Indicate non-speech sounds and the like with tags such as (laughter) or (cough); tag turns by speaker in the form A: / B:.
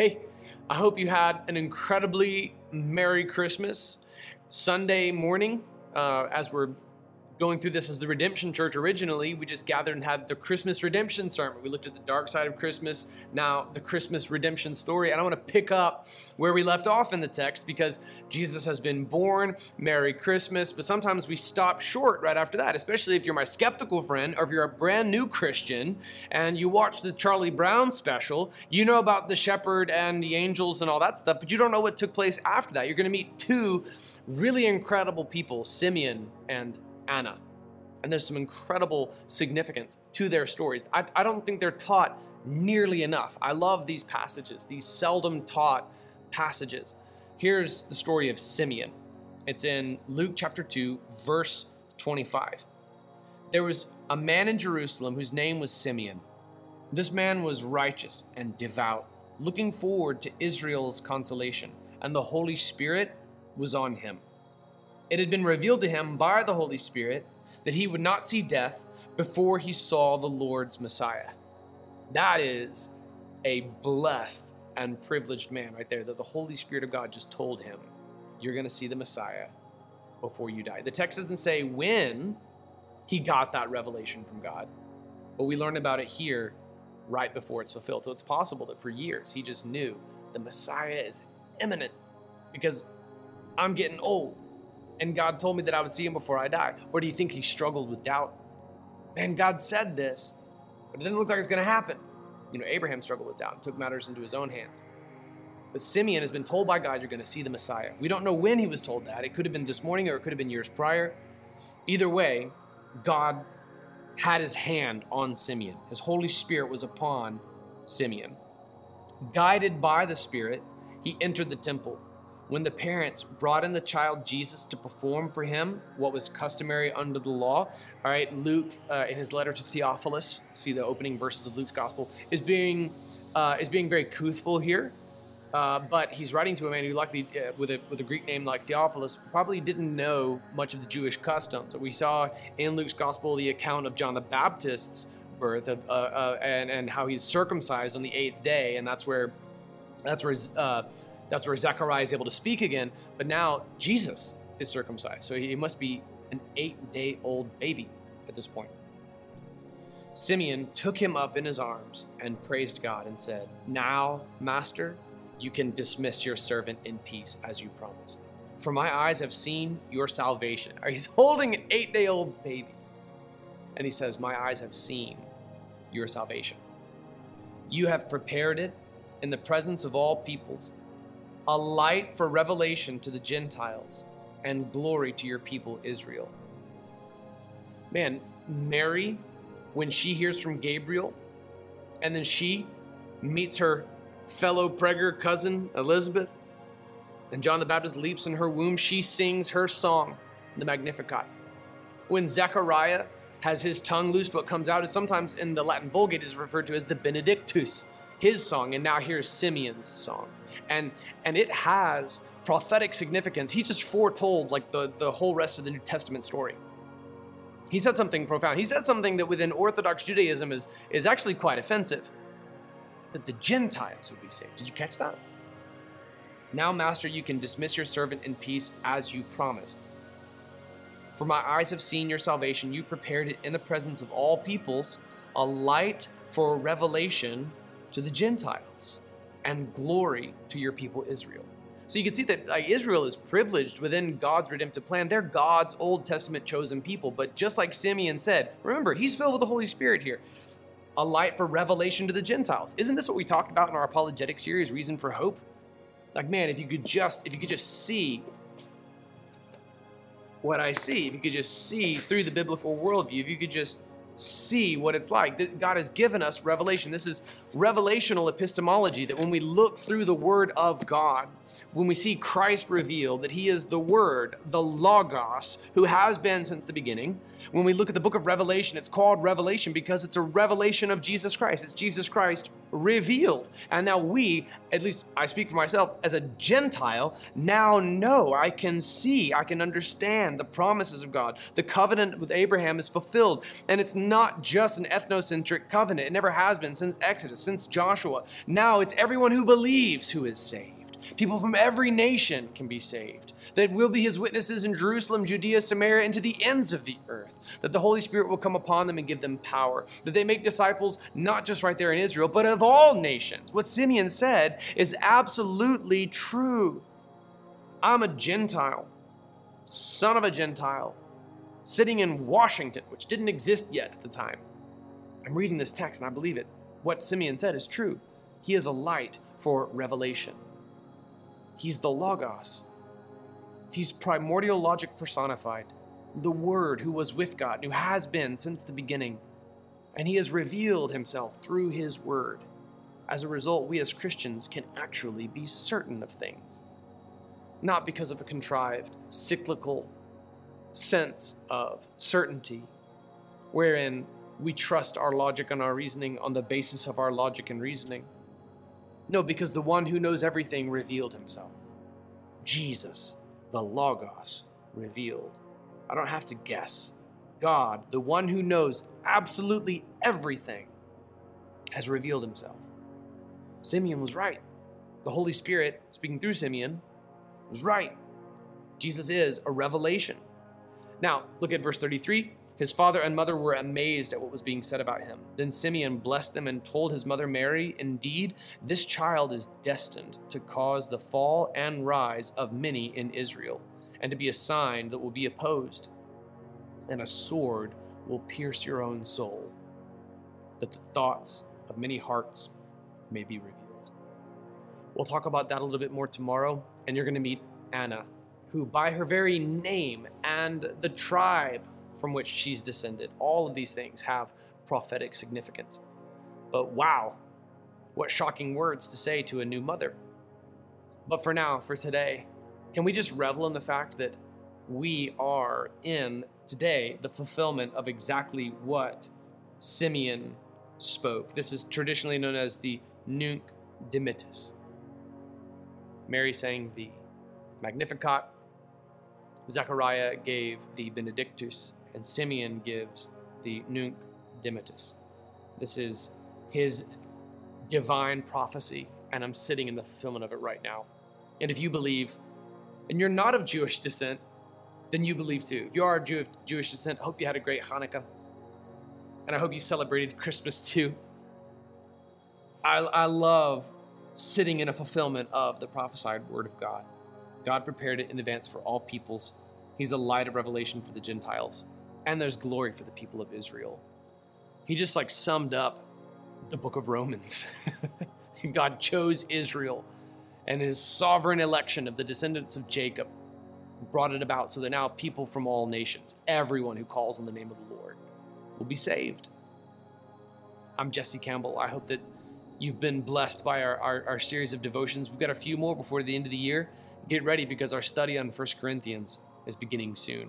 A: Hey, I hope you had an incredibly Merry Christmas Sunday morning uh, as we're going through this as the Redemption Church originally, we just gathered and had the Christmas redemption sermon. We looked at the dark side of Christmas, now the Christmas redemption story. And I want to pick up where we left off in the text because Jesus has been born. Merry Christmas. But sometimes we stop short right after that, especially if you're my skeptical friend or if you're a brand new Christian and you watch the Charlie Brown special. You know about the shepherd and the angels and all that stuff, but you don't know what took place after that. You're going to meet two really incredible people, Simeon and Anna. And there's some incredible significance to their stories. I, I don't think they're taught nearly enough. I love these passages, these seldom taught passages. Here's the story of Simeon. It's in Luke chapter 2, verse 25. There was a man in Jerusalem whose name was Simeon. This man was righteous and devout, looking forward to Israel's consolation, and the Holy Spirit was on him. It had been revealed to him by the Holy Spirit that he would not see death before he saw the Lord's Messiah. That is a blessed and privileged man right there, that the Holy Spirit of God just told him, You're going to see the Messiah before you die. The text doesn't say when he got that revelation from God, but we learn about it here right before it's fulfilled. So it's possible that for years he just knew the Messiah is imminent because I'm getting old and God told me that I would see him before I die? Or do you think he struggled with doubt? Man, God said this, but it didn't look like it's going to happen. You know, Abraham struggled with doubt and took matters into his own hands. But Simeon has been told by God, you're going to see the Messiah. We don't know when he was told that. It could have been this morning or it could have been years prior. Either way, God had his hand on Simeon. His Holy Spirit was upon Simeon. Guided by the Spirit, he entered the temple when the parents brought in the child Jesus to perform for him what was customary under the law, all right, Luke, uh, in his letter to Theophilus, see the opening verses of Luke's gospel, is being uh, is being very truthful here. Uh, but he's writing to a man who likely, uh, with a with a Greek name like Theophilus, probably didn't know much of the Jewish customs. We saw in Luke's gospel the account of John the Baptist's birth of, uh, uh, and and how he's circumcised on the eighth day, and that's where that's where that's where Zechariah is able to speak again. But now Jesus is circumcised. So he must be an eight day old baby at this point. Simeon took him up in his arms and praised God and said, Now, Master, you can dismiss your servant in peace as you promised. For my eyes have seen your salvation. (laughs) He's holding an eight day old baby. And he says, My eyes have seen your salvation. You have prepared it in the presence of all peoples a light for revelation to the Gentiles and glory to your people Israel. Man, Mary, when she hears from Gabriel, and then she meets her fellow pregger cousin Elizabeth, and John the Baptist leaps in her womb, she sings her song, the Magnificat. When Zechariah has his tongue loosed, what comes out is sometimes in the Latin Vulgate is referred to as the Benedictus, his song, and now here's Simeon's song and and it has prophetic significance. He just foretold like the, the whole rest of the New Testament story. He said something profound. He said something that within Orthodox Judaism is, is actually quite offensive. That the Gentiles would be saved. Did you catch that? Now, Master, you can dismiss your servant in peace as you promised. For my eyes have seen your salvation. You prepared it in the presence of all peoples, a light for revelation to the Gentiles and glory to your people Israel. So you can see that uh, Israel is privileged within God's redemptive plan. They're God's Old Testament chosen people. But just like Simeon said, remember, he's filled with the Holy Spirit here. A light for revelation to the Gentiles. Isn't this what we talked about in our apologetic series, Reason for Hope? Like, man, if you could just, if you could just see what I see, if you could just see through the biblical worldview, if you could just see what it's like. God has given us revelation. This is revelational epistemology that when we look through the Word of God, when we see Christ revealed that he is the Word, the Logos, who has been since the beginning. When we look at the book of Revelation, it's called Revelation because it's a revelation of Jesus Christ. It's Jesus Christ revealed. And now we, at least I speak for myself, as a Gentile, now know, I can see, I can understand the promises of God. The covenant with Abraham is fulfilled. And it's not just an ethnocentric covenant, it never has been since Exodus, since Joshua. Now it's everyone who believes who is saved. People from every nation can be saved. That we'll be his witnesses in Jerusalem, Judea, Samaria, and to the ends of the earth. That the Holy Spirit will come upon them and give them power. That they make disciples not just right there in Israel, but of all nations. What Simeon said is absolutely true. I'm a Gentile, son of a Gentile, sitting in Washington, which didn't exist yet at the time. I'm reading this text and I believe it. What Simeon said is true. He is a light for revelation. He's the Logos. He's primordial logic personified, the Word who was with God, who has been since the beginning. And He has revealed Himself through His Word. As a result, we as Christians can actually be certain of things, not because of a contrived, cyclical sense of certainty, wherein we trust our logic and our reasoning on the basis of our logic and reasoning no, because the one who knows everything revealed himself. Jesus, the Logos, revealed. I don't have to guess. God, the one who knows absolutely everything, has revealed himself. Simeon was right. The Holy Spirit, speaking through Simeon, was right. Jesus is a revelation. Now, look at verse 33. His father and mother were amazed at what was being said about him. Then Simeon blessed them and told his mother Mary, Indeed, this child is destined to cause the fall and rise of many in Israel, and to be a sign that will be opposed, and a sword will pierce your own soul, that the thoughts of many hearts may be revealed. We'll talk about that a little bit more tomorrow, and you're going to meet Anna, who by her very name and the tribe from which she's descended. All of these things have prophetic significance. But wow, what shocking words to say to a new mother. But for now, for today, can we just revel in the fact that we are in today the fulfillment of exactly what Simeon spoke? This is traditionally known as the Nunc Dimittis. Mary sang the Magnificat, Zechariah gave the Benedictus, and Simeon gives the Nunc Dimittis. This is his divine prophecy, and I'm sitting in the fulfillment of it right now. And if you believe, and you're not of Jewish descent, then you believe too. If you are of Jew- Jewish descent, I hope you had a great Hanukkah. And I hope you celebrated Christmas too. I, I love sitting in a fulfillment of the prophesied word of God. God prepared it in advance for all peoples. He's a light of revelation for the Gentiles and there's glory for the people of Israel. He just like summed up the book of Romans. (laughs) God chose Israel and his sovereign election of the descendants of Jacob brought it about so that now people from all nations, everyone who calls on the name of the Lord, will be saved. I'm Jesse Campbell. I hope that you've been blessed by our, our, our, series of devotions. We've got a few more before the end of the year. Get ready because our study on 1 Corinthians is beginning soon.